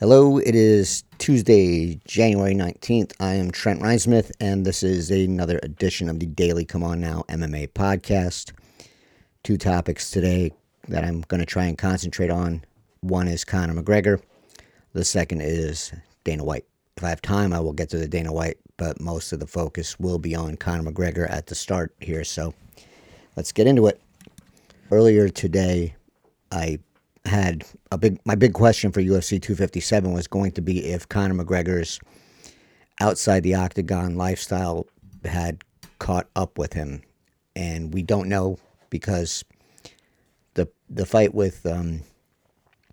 Hello, it is Tuesday, January 19th. I am Trent Reinsmith, and this is another edition of the Daily Come On Now MMA podcast. Two topics today that I'm going to try and concentrate on. One is Conor McGregor, the second is Dana White. If I have time, I will get to the Dana White, but most of the focus will be on Conor McGregor at the start here. So let's get into it. Earlier today, I had a big my big question for UFC 257 was going to be if Conor McGregor's outside the octagon lifestyle had caught up with him, and we don't know because the the fight with um,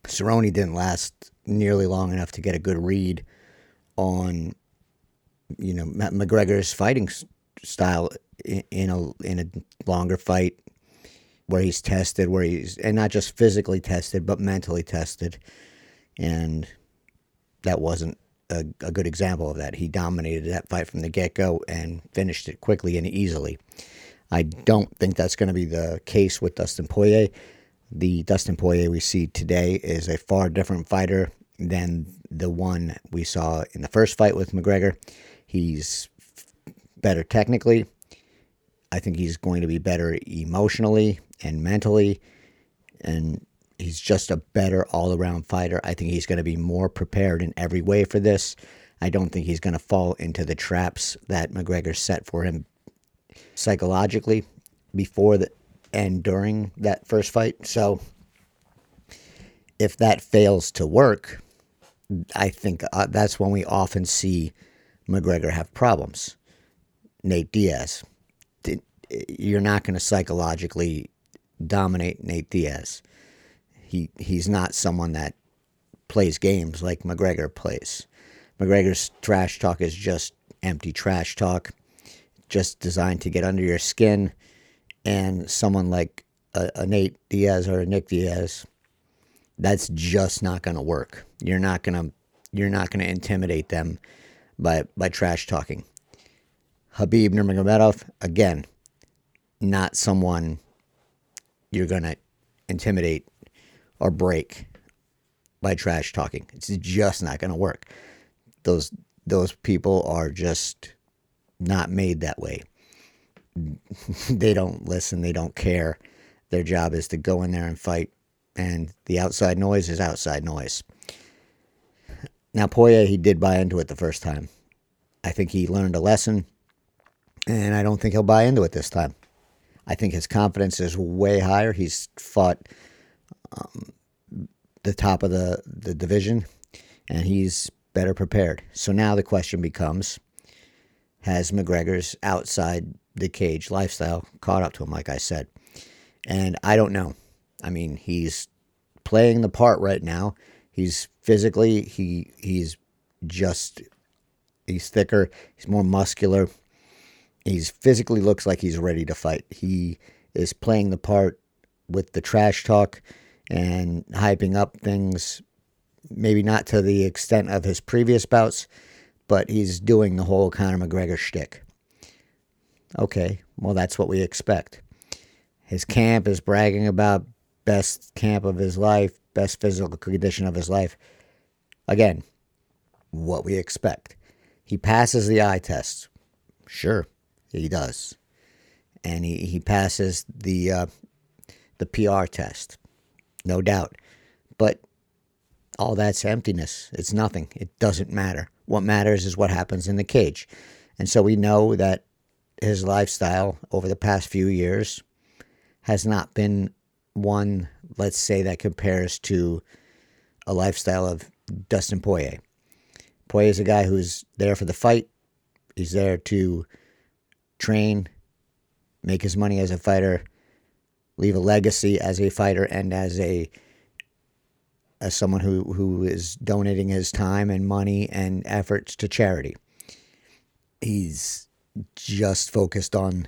Cerrone didn't last nearly long enough to get a good read on you know Matt McGregor's fighting style in a in a longer fight where he's tested, where he's and not just physically tested, but mentally tested, and that wasn't a, a good example of that. He dominated that fight from the get go and finished it quickly and easily. I don't think that's going to be the case with Dustin Poirier. The Dustin Poirier we see today is a far different fighter than the one we saw in the first fight with McGregor. He's better technically. I think he's going to be better emotionally and mentally. And he's just a better all around fighter. I think he's going to be more prepared in every way for this. I don't think he's going to fall into the traps that McGregor set for him psychologically before the, and during that first fight. So if that fails to work, I think uh, that's when we often see McGregor have problems. Nate Diaz, you're not going to psychologically dominate Nate Diaz. He he's not someone that plays games like McGregor plays. McGregor's trash talk is just empty trash talk, just designed to get under your skin. And someone like a, a Nate Diaz or a Nick Diaz, that's just not going to work. You're not going to you're not going to intimidate them by by trash talking. Khabib Nurmagomedov again, not someone you're to intimidate or break by trash talking. It's just not to work. Those those people are just not made that way. they don't listen, they don't care. Their job is to go in there and fight and the outside noise is outside noise. Now Poirier he did buy into it the first time. I think he learned a lesson and I don't think he'll buy into it this time. I think his confidence is way higher. He's fought um, the top of the, the division, and he's better prepared. So now the question becomes has McGregor's outside the cage lifestyle caught up to him, like I said? And I don't know. I mean, he's playing the part right now. He's physically, he he's just he's thicker, he's more muscular. He's physically looks like he's ready to fight. He is playing the part with the trash talk and hyping up things, maybe not to the extent of his previous bouts, but he's doing the whole Conor McGregor shtick. Okay, well, that's what we expect. His camp is bragging about best camp of his life, best physical condition of his life. Again, what we expect. He passes the eye test. Sure. He does, and he, he passes the uh, the PR test, no doubt. But all that's emptiness. It's nothing. It doesn't matter. What matters is what happens in the cage, and so we know that his lifestyle over the past few years has not been one, let's say, that compares to a lifestyle of Dustin Poirier. Poirier is a guy who's there for the fight. He's there to train, make his money as a fighter, leave a legacy as a fighter and as a as someone who, who is donating his time and money and efforts to charity. He's just focused on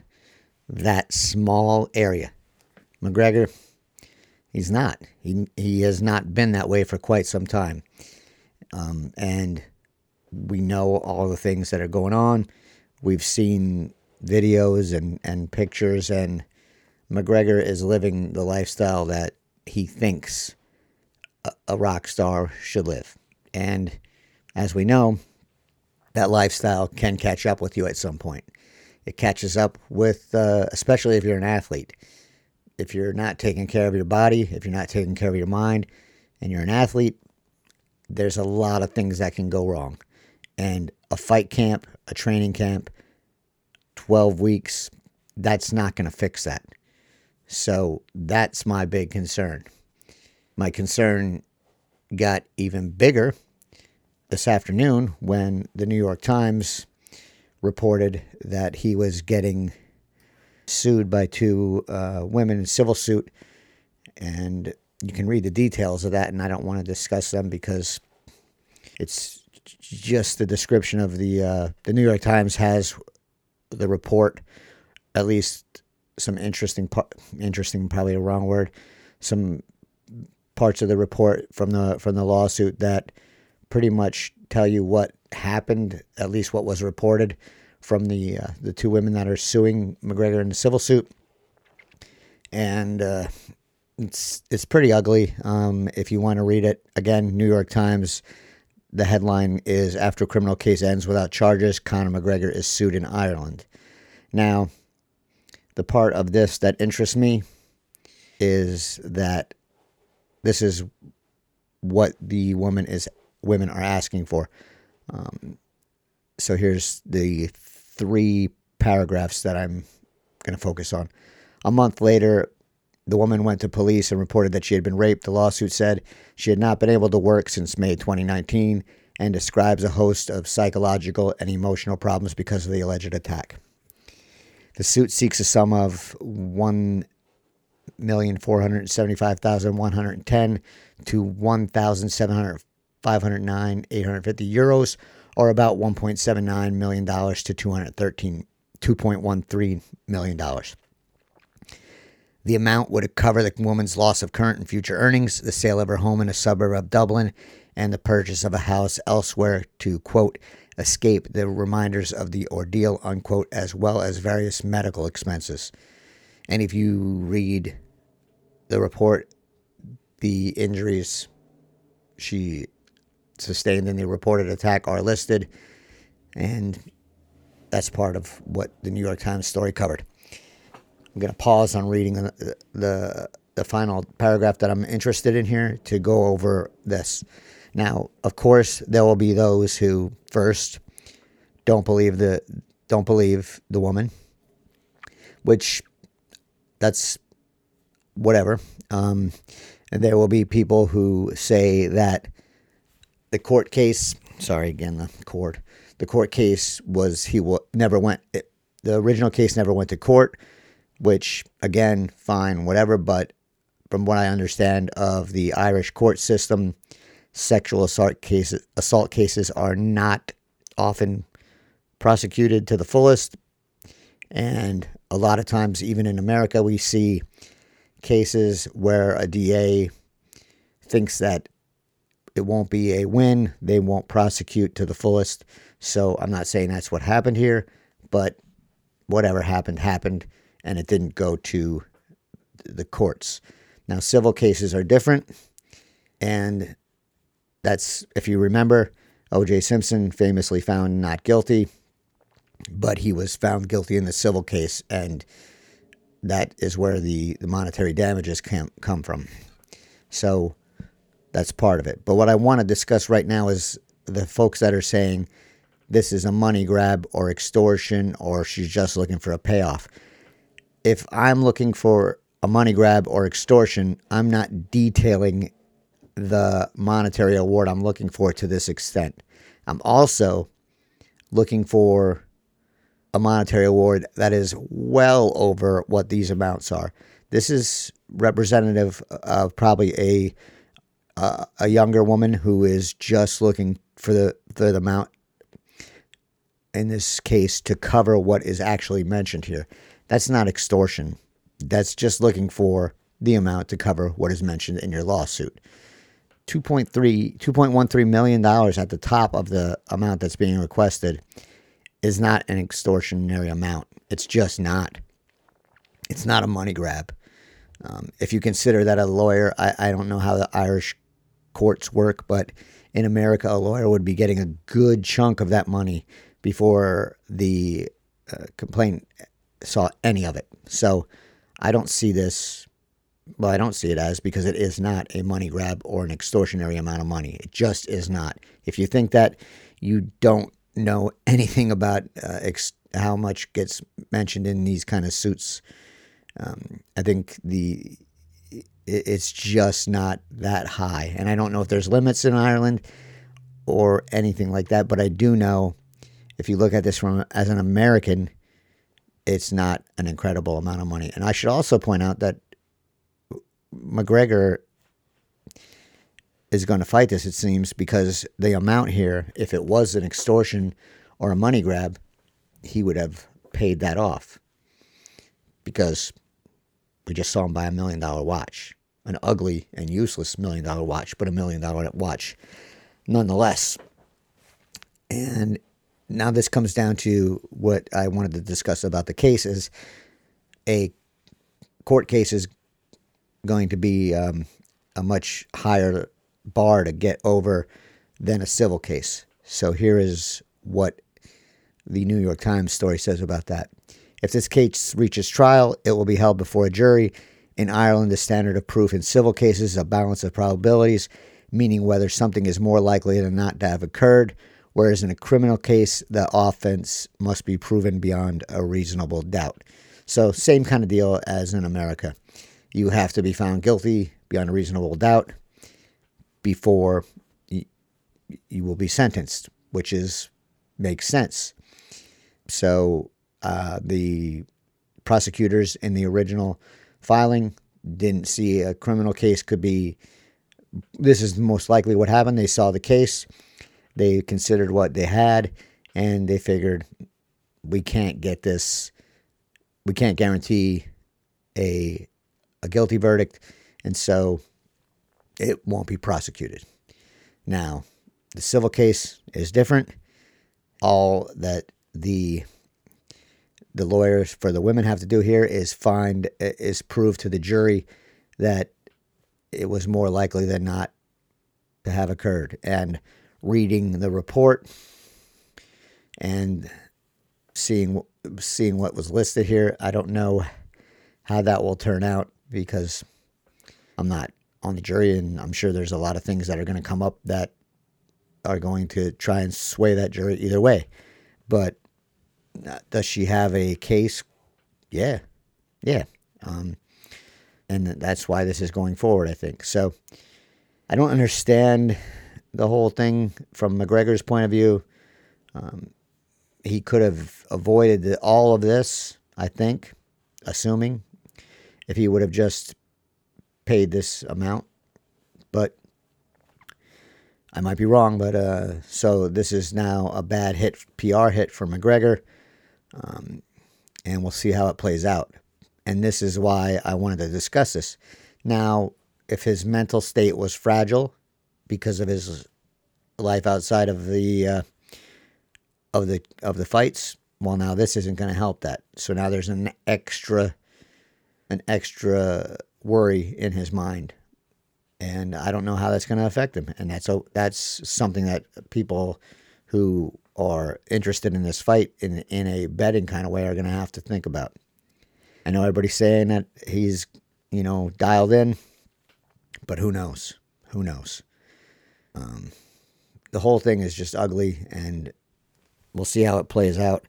that small area. McGregor, he's not. He he has not been that way for quite some time, um, and we know all the things that are going on. We've seen videos and, and pictures, and McGregor is living the lifestyle that he thinks a, a rock star should live. And as we know, that lifestyle can catch up with you at some point. It catches up with, uh, especially if you're an athlete. If you're not taking care of your body, if you're not taking care of your mind, and you're an athlete, there's a lot of things that can go wrong. And a fight camp, a training camp, 12 weeks, that's not going to fix that. So that's my big concern. My concern got even bigger this afternoon when the New York Times reported that he was getting sued by two uh, women in civil suit. And you can read the details of that, and I don't want to discuss them because it's just the description of the uh, the New York Times has the report, at least some interesting interesting probably a wrong word, some parts of the report from the from the lawsuit that pretty much tell you what happened, at least what was reported from the uh, the two women that are suing McGregor in the civil suit, and uh, it's it's pretty ugly. Um, if you want to read it again, New York Times. The headline is After criminal case ends without charges, Conor McGregor is sued in Ireland. Now, the part of this that interests me is that this is what the woman is women are asking for. Um, so here's the three paragraphs that I'm going to focus on. A month later, the woman went to police and reported that she had been raped. The lawsuit said she had not been able to work since May 2019 and describes a host of psychological and emotional problems because of the alleged attack. The suit seeks a sum of one million four hundred seventy-five thousand one hundred ten to one thousand seven hundred five hundred nine eight hundred fifty euros, or about one point seven nine million dollars to two hundred thirteen two point one three million dollars. The amount would cover the woman's loss of current and future earnings, the sale of her home in a suburb of Dublin, and the purchase of a house elsewhere to, quote, escape the reminders of the ordeal, unquote, as well as various medical expenses. And if you read the report, the injuries she sustained in the reported attack are listed, and that's part of what the New York Times story covered. I'm going to pause on reading the, the, the final paragraph that I'm interested in here to go over this. Now, of course, there will be those who first don't believe the don't believe the woman, which that's whatever. Um, and there will be people who say that the court case. Sorry, again, the court. The court case was he w- never went. It, the original case never went to court which again, fine, whatever. But from what I understand of the Irish court system, sexual assault cases assault cases are not often prosecuted to the fullest, and a lot of times, even in America, we see cases where a DA thinks that it won't be a win, they won't prosecute to the fullest. So I'm not saying that's what happened here, but whatever happened happened and it didn't go to the courts. Now, civil cases are different, and that's, if you remember, O.J. Simpson famously found not guilty, but he was found guilty in the civil case, and that is where the, the monetary damages can come from. So that's part of it. But what I want to discuss right now is the folks that are saying this is a money grab or extortion or she's just looking for a payoff if I'm looking for a money grab or extortion, I'm not detailing the monetary award I'm looking for to this extent. I'm also looking for a monetary award that is well over what these amounts are. This is representative of probably a a younger woman who is just looking for the for the amount in this case to cover what is actually mentioned here. That's not extortion. That's just looking for the amount to cover what is mentioned in your lawsuit. 2.3 2.13 million dollars at the top of the amount that's being requested is not an extortionary amount. It's just not. It's not a money grab. Um, if you consider that a lawyer, I, I don't know how the Irish courts work, but in America, a lawyer would be getting a good chunk of that money before the uh, complaint saw any of it. So I don't see this. Well, I don't see it as because it is not a money grab or an extortionary amount of money. It just is not. If you think that, you don't know anything about uh, ex- how much gets mentioned in these kind of suits. Um, I think the it's just not that high, and I don't know if there's limits in Ireland or anything like that. But I do know if you look at this from as an American, it's not an incredible amount of money. And I should also point out that McGregor is going to fight this, it seems, because the amount here, if it was an extortion or a money grab, he would have paid that off. Because we just saw him buy a million dollar watch. An ugly and useless million dollar watch, but a million dollar watch nonetheless. And now this comes down to what I wanted to discuss about the case is a court case is going to be um, a much higher bar to get over than a civil case. So here is what the New York Times story says about that. If this case reaches trial, it will be held before a jury. In Ireland, the standard of proof in civil cases is a balance of probabilities, meaning whether something is more likely than not to have occurred whereas in a criminal case, the offense must be proven beyond a reasonable doubt. So, same kind of deal as in America. You have to be found guilty beyond a reasonable doubt before you, will be sentenced, which is makes sense. So, uh, the prosecutors in the original filing didn't see a criminal case could be. This is most likely what happened. They saw the case they considered what they had and they figured we can't get this we can't guarantee a a guilty verdict and so it won't be prosecuted. Now, the civil case is different. All that the the lawyers for the women have to do here is find is prove to the jury that it was more likely than not to have occurred. And reading the report and seeing seeing what was listed here. I don't know how that will turn out because I'm not on the jury, and I'm sure there's a lot of things that are going to come up that are going to try and sway that jury either way. But does she have a case? Yeah, yeah, um, and that's why this is going forward. I think so. I don't understand the whole thing from McGregor's point of view. Um, he could have avoided the, all of this, I think, assuming if he would have just paid this amount. But I might be wrong. But uh, so this is now a bad hit, PR hit for McGregor, um, and we'll see how it plays out. And this is why I wanted to discuss this. Now, if his mental state was fragile, because of his life outside of the uh, of the of the fights. Well, now this isn't going to help that. So now there's an extra an extra worry in his mind, and I don't know how that's going to affect him. And that's that's something that people who are interested in this fight in in a betting kind of way are going to have to think about. I know everybody's saying that he's you know dialed in, but who knows? Who knows? Um, the whole thing is just ugly, and we'll see how it plays out.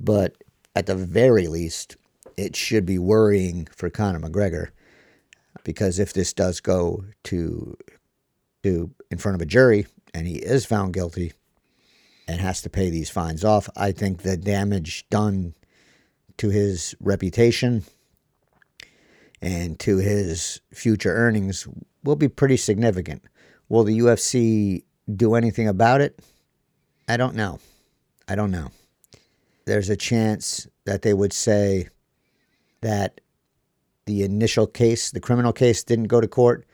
But at the very least, it should be worrying for Conor McGregor because if this does go to to in front of a jury and he is found guilty and has to pay these fines off, I think the damage done to his reputation and to his future earnings will be pretty significant. Will the UFC do anything about it? I don't know. I don't know. There's a chance that they would say that the initial case, the criminal case, didn't go to court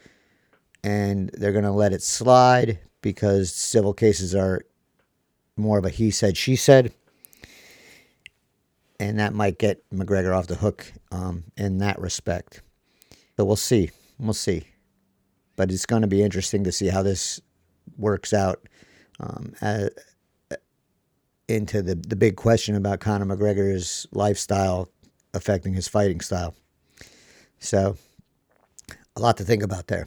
and they're going to let it slide because civil cases are more of a he said, she said. and that might get McGregor off the hook um, in that respect. But we'll see. We'll see. But it's going to be interesting to see how this works out um, into the, the big question about Conor McGregor's lifestyle affecting his fighting style. So, a lot to think about there.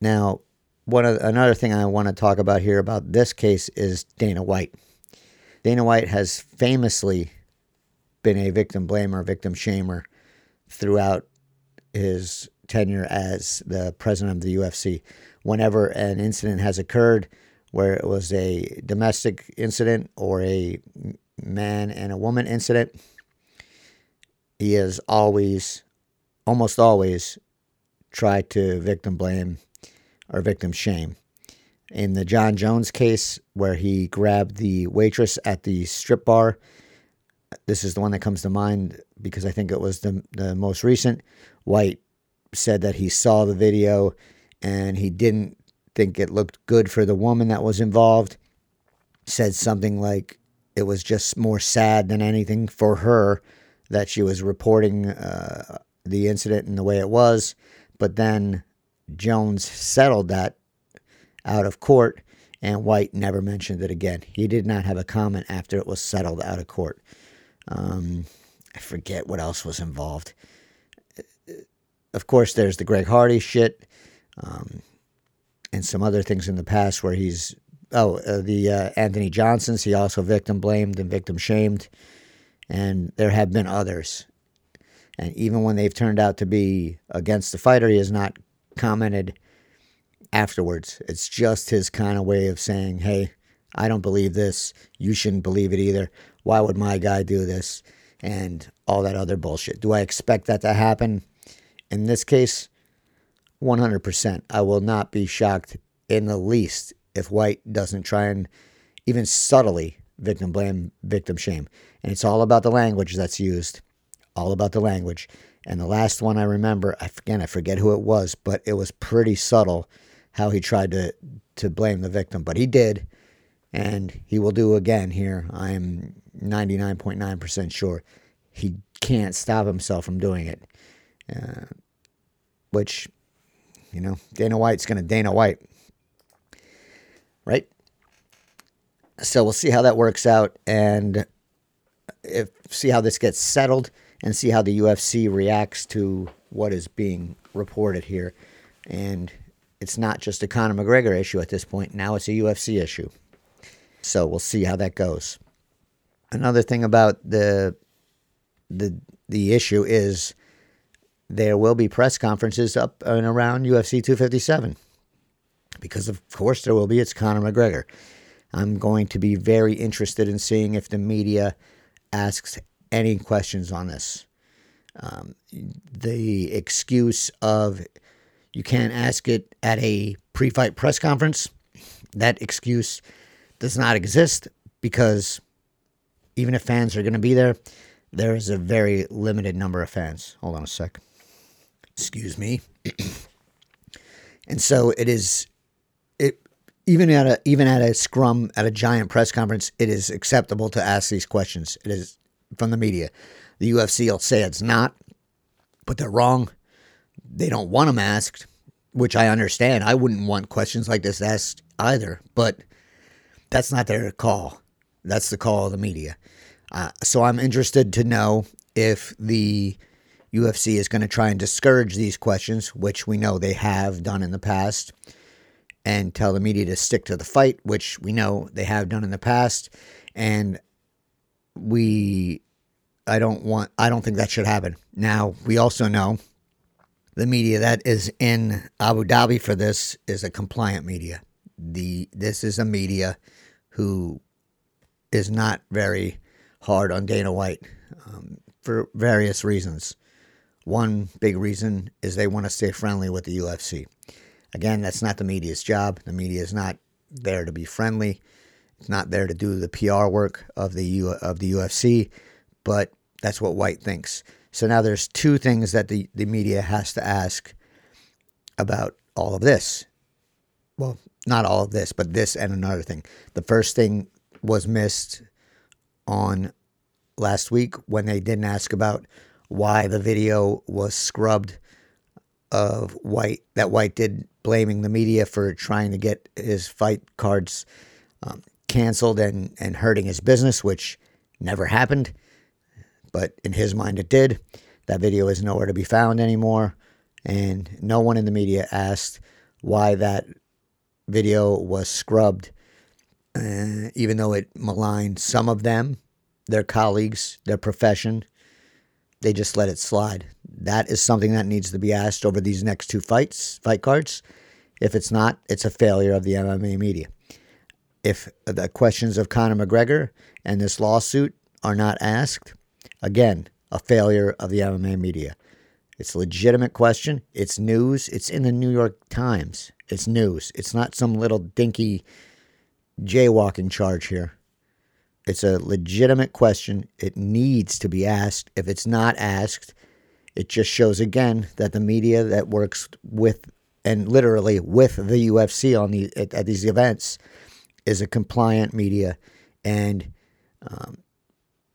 Now, one of, another thing I want to talk about here about this case is Dana White. Dana White has famously been a victim blamer, victim shamer throughout his tenure as the president of the UFC. Whenever an incident has occurred, where it was a domestic incident or a man and a woman incident, he has always, almost always, tried to victim blame or victim shame. In the Jon Jones case, where he grabbed the waitress at the strip bar, this is the one that comes to mind because I think it was the, the most recent. White said that he saw the video and he didn't think it looked good for the woman that was involved. Said something like it was just more sad than anything for her that she was reporting uh, the incident in the way it was. But then Jones settled that out of court, and White never mentioned it again. He did not have a comment after it was settled out of court. Um, I forget what else was involved. Of course, there's the Greg Hardy shit, um, and some other things in the past where he's oh uh, the uh, Anthony Johnsons. He also victim blamed and victim shamed, and there have been others. And even when they've turned out to be against the fighter, he has not commented afterwards. It's just his kind of way of saying, hey, I don't believe this. You shouldn't believe it either. Why would my guy do this? And all that other bullshit. Do I expect that to happen? In this case, 100%. I will not be shocked in the least if White doesn't try and even subtly victim blame, victim shame. And it's all about the language that's used. All about the language. And the last one I remember, again, I forget who it was, but it was pretty subtle how he tried to, to blame the victim. But he did, and he will do again here. I'm 99.9% sure. He can't stop himself from doing it. Uh, which, you know, Dana White's going to Dana White. Right? So we'll see how that works out and if see how this gets settled and see how the UFC reacts to what is being reported here. And it's not just a Conor McGregor issue at this point. Now it's a UFC issue. So we'll see how that goes. Another thing about the the the issue is there will be press conferences up and around UFC 257 because of course there will be. It's Conor McGregor. I'm going to be very interested in seeing if the media asks any questions on this. Um, the excuse of you can't ask it at a pre fight press conference, that excuse does not exist because even if fans are going to be there, there is a very limited number of fans. Hold on a sec. Excuse me. and so it is it even at a even at a scrum at a giant press conference, it is acceptable to ask these questions. It is from the media. The UFC will say it's not, but they're wrong. They don't want them asked, which I understand. I wouldn't want questions like this asked either, but that's not their call. That's the call of the media. Uh, so I'm interested to know if the UFC is going to try and discourage these questions, which we know they have done in the past, and tell the media to stick to the fight, which we know they have done in the past. And we I don't want I don't think that should happen. Now, we also know the media that is in Abu Dhabi for this is a compliant media. The this is a media who is not very hard on Dana White um, for various reasons. One big reason is they want to stay friendly with the UFC. Again, that's not the media's job. The media is not there to be friendly. It's not there to do the PR work of the U, of the UFC, but that's what White thinks. So now there's two things that the, the media has to ask about all of this. Well, not all of this, but this and another thing. The first thing was missed on last week when they didn't ask about why the video was scrubbed of White that White did blaming the media for trying to get his fight cards um, canceled and and hurting his business, which never happened, but in his mind it did. That video is nowhere to be found anymore, and no one in the media asked why that video was scrubbed, uh, even though it maligned some of them, their colleagues, their profession. They just let it slide. That is something that needs to be asked over these next two fights, fight cards. If it's not, it's a failure of the MMA media. If the questions of Conor McGregor and this lawsuit are not asked, again, a failure of the MMA media. It's a legitimate question. It's news. It's in the New York Times. It's news. It's not some little dinky jaywalking charge here. It's a legitimate question. It needs to be asked. If it's not asked, it just shows again that the media that works with and literally with the UFC on the at, at these events is a compliant media, and um,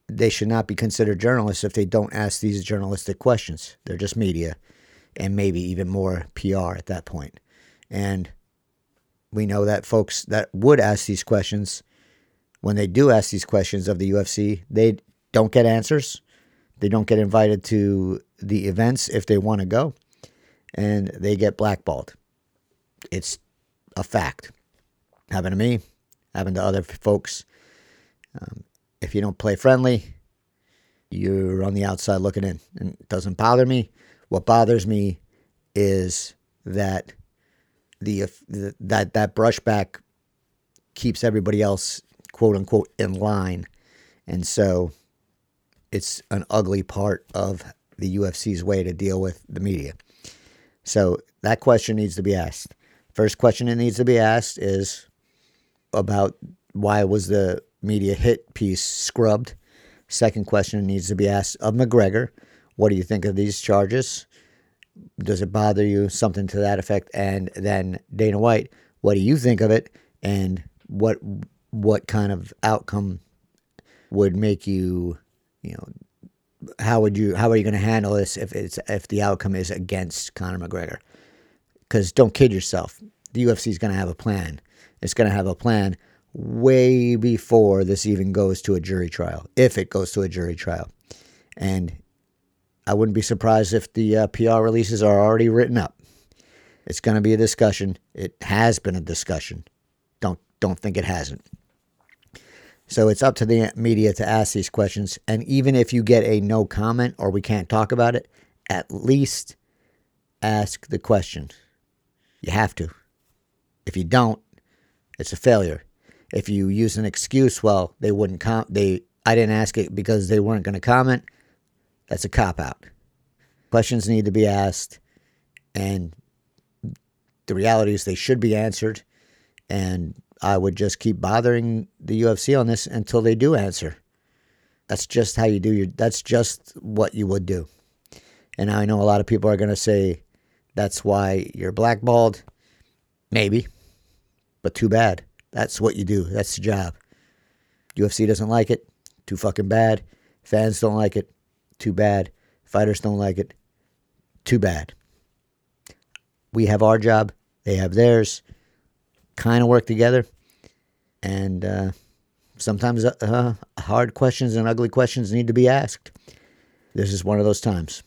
they should not be considered journalists if they don't ask these journalistic questions. They're just media, and maybe even more PR at that point. And we know that folks that would ask these questions, when they do ask these questions of the UFC, they don't get answers. They don't get invited to the events if they want to go, and they get blackballed. It's a fact. Happened to me, happened to other folks. Um, if you don't play friendly, you're on the outside looking in. And it doesn't bother me. What bothers me is that the, the that that brushback keeps everybody else quote unquote in line. And so it's an ugly part of the UFC's way to deal with the media. So that question needs to be asked. First question that needs to be asked is about why was the media hit piece scrubbed? Second question needs to be asked of McGregor. What do you think of these charges? Does it bother you? Something to that effect. And then Dana White, what do you think of it? And what what kind of outcome would make you, you know, how would you how are you going to handle this if it's if the outcome is against Conor McGregor? Because don't kid yourself, the UFC is going to have a plan. It's going to have a plan way before this even goes to a jury trial, if it goes to a jury trial. And I wouldn't be surprised if the uh, PR releases are already written up. It's going to be a discussion. It has been a discussion. Don't don't think it hasn't. So it's up to the media to ask these questions. And even if you get a no comment or we can't talk about it, at least ask the question. You have to. If you don't, it's a failure. If you use an excuse, well, they wouldn't com- they I didn't ask it because they weren't going to comment. That's a cop out. Questions need to be asked and the reality is they should be answered and I would just keep bothering the UFC on this until they do answer. That's just how you do your that's just what you would do. And I know a lot of people are going to say that's why you're blackballed. Maybe. But too bad. That's what you do. That's the job. UFC doesn't like it. Too fucking bad. Fans don't like it. Too bad. Fighters don't like it. Too bad. We have our job. They have theirs. Kind of work together. And uh, sometimes uh, hard questions and ugly questions need to be asked. This is one of those times.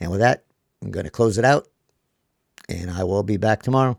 And with that, I'm going to close it out. And I will be back tomorrow.